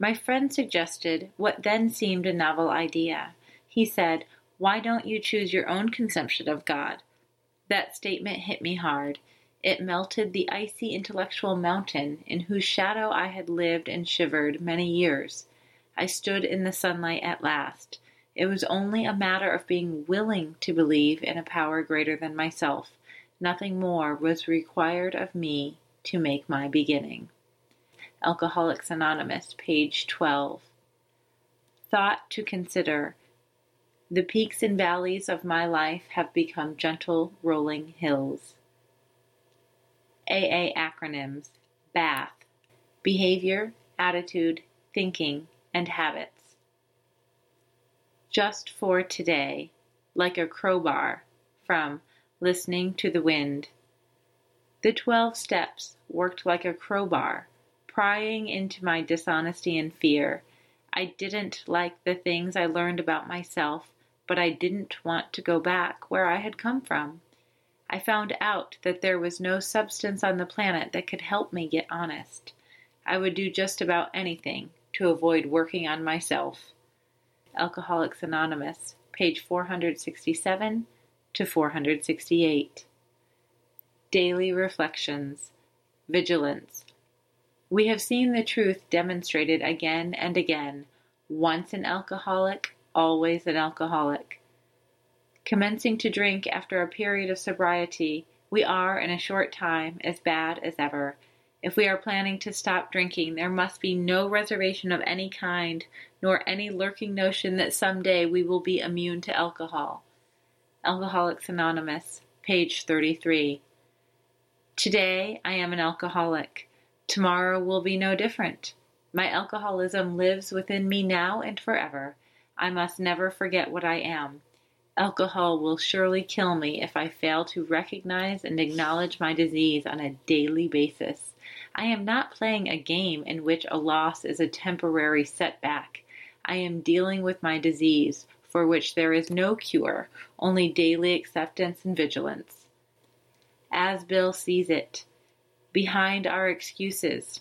My friend suggested what then seemed a novel idea. He said, Why don't you choose your own conception of God? That statement hit me hard. It melted the icy intellectual mountain in whose shadow I had lived and shivered many years. I stood in the sunlight at last. It was only a matter of being willing to believe in a power greater than myself. Nothing more was required of me to make my beginning. Alcoholics Anonymous, page 12. Thought to consider. The peaks and valleys of my life have become gentle rolling hills. AA acronyms BATH Behavior, Attitude, Thinking, and Habits. Just for today, like a crowbar, from Listening to the Wind. The twelve steps worked like a crowbar prying into my dishonesty and fear. I didn't like the things I learned about myself, but I didn't want to go back where I had come from. I found out that there was no substance on the planet that could help me get honest. I would do just about anything to avoid working on myself. Alcoholics Anonymous, page 467 to 468. Daily Reflections Vigilance we have seen the truth demonstrated again and again once an alcoholic, always an alcoholic. Commencing to drink after a period of sobriety, we are in a short time as bad as ever. If we are planning to stop drinking, there must be no reservation of any kind, nor any lurking notion that some day we will be immune to alcohol. Alcoholics Anonymous, page 33. Today I am an alcoholic. Tomorrow will be no different. My alcoholism lives within me now and forever. I must never forget what I am. Alcohol will surely kill me if I fail to recognize and acknowledge my disease on a daily basis. I am not playing a game in which a loss is a temporary setback. I am dealing with my disease, for which there is no cure, only daily acceptance and vigilance. As Bill sees it, behind our excuses.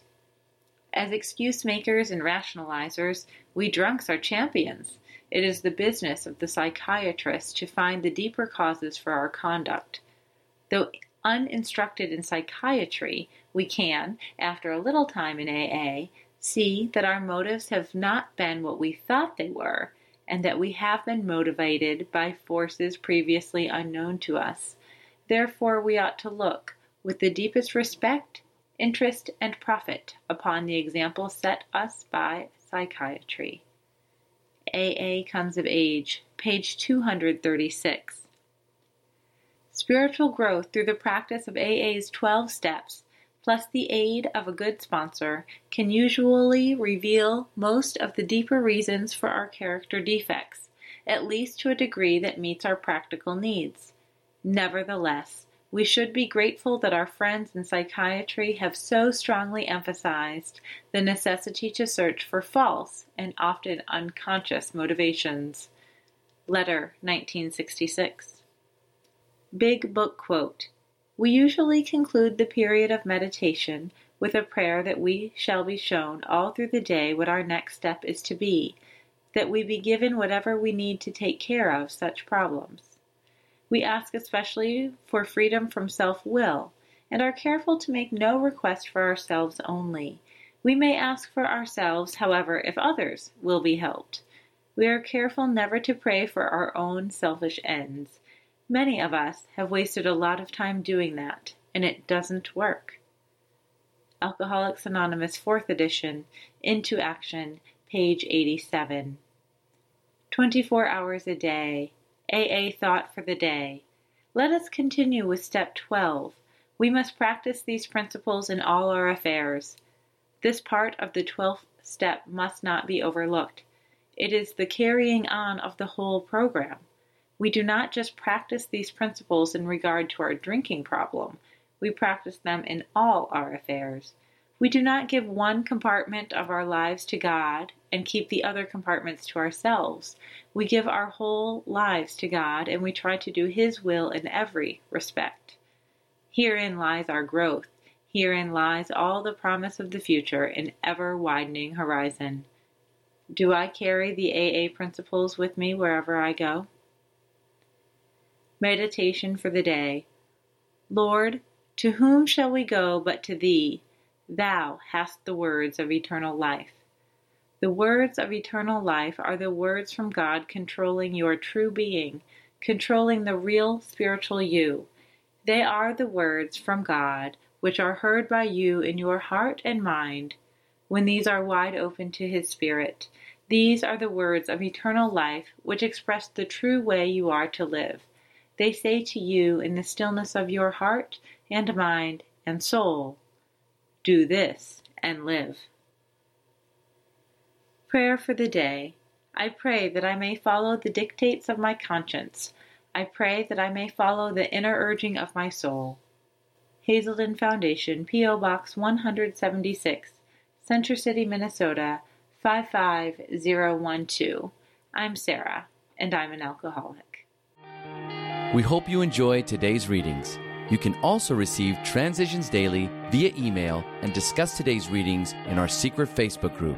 As excuse makers and rationalizers, we drunks are champions. It is the business of the psychiatrist to find the deeper causes for our conduct. Though uninstructed in psychiatry, we can, after a little time in AA, see that our motives have not been what we thought they were, and that we have been motivated by forces previously unknown to us. Therefore, we ought to look, with the deepest respect, interest, and profit upon the example set us by psychiatry. AA Comes of Age, page 236. Spiritual growth through the practice of AA's 12 steps, plus the aid of a good sponsor, can usually reveal most of the deeper reasons for our character defects, at least to a degree that meets our practical needs. Nevertheless, we should be grateful that our friends in psychiatry have so strongly emphasized the necessity to search for false and often unconscious motivations. Letter 1966. Big Book Quote We usually conclude the period of meditation with a prayer that we shall be shown all through the day what our next step is to be, that we be given whatever we need to take care of such problems. We ask especially for freedom from self will, and are careful to make no request for ourselves only. We may ask for ourselves, however, if others will be helped. We are careful never to pray for our own selfish ends. Many of us have wasted a lot of time doing that, and it doesn't work. Alcoholics Anonymous 4th edition, Into Action, page 87. 24 hours a day. AA Thought for the Day. Let us continue with step 12. We must practice these principles in all our affairs. This part of the 12th step must not be overlooked. It is the carrying on of the whole program. We do not just practice these principles in regard to our drinking problem, we practice them in all our affairs. We do not give one compartment of our lives to God and keep the other compartments to ourselves. We give our whole lives to God and we try to do His will in every respect. Herein lies our growth. Herein lies all the promise of the future in ever widening horizon. Do I carry the AA principles with me wherever I go? Meditation for the day. Lord, to whom shall we go but to Thee? Thou hast the words of eternal life. The words of eternal life are the words from God controlling your true being, controlling the real spiritual you. They are the words from God which are heard by you in your heart and mind when these are wide open to His Spirit. These are the words of eternal life which express the true way you are to live. They say to you in the stillness of your heart and mind and soul, Do this and live. Prayer for the day. I pray that I may follow the dictates of my conscience. I pray that I may follow the inner urging of my soul. Hazelden Foundation, P.O. Box 176, Center City, Minnesota 55012. I'm Sarah, and I'm an alcoholic. We hope you enjoyed today's readings. You can also receive Transitions Daily via email and discuss today's readings in our secret Facebook group.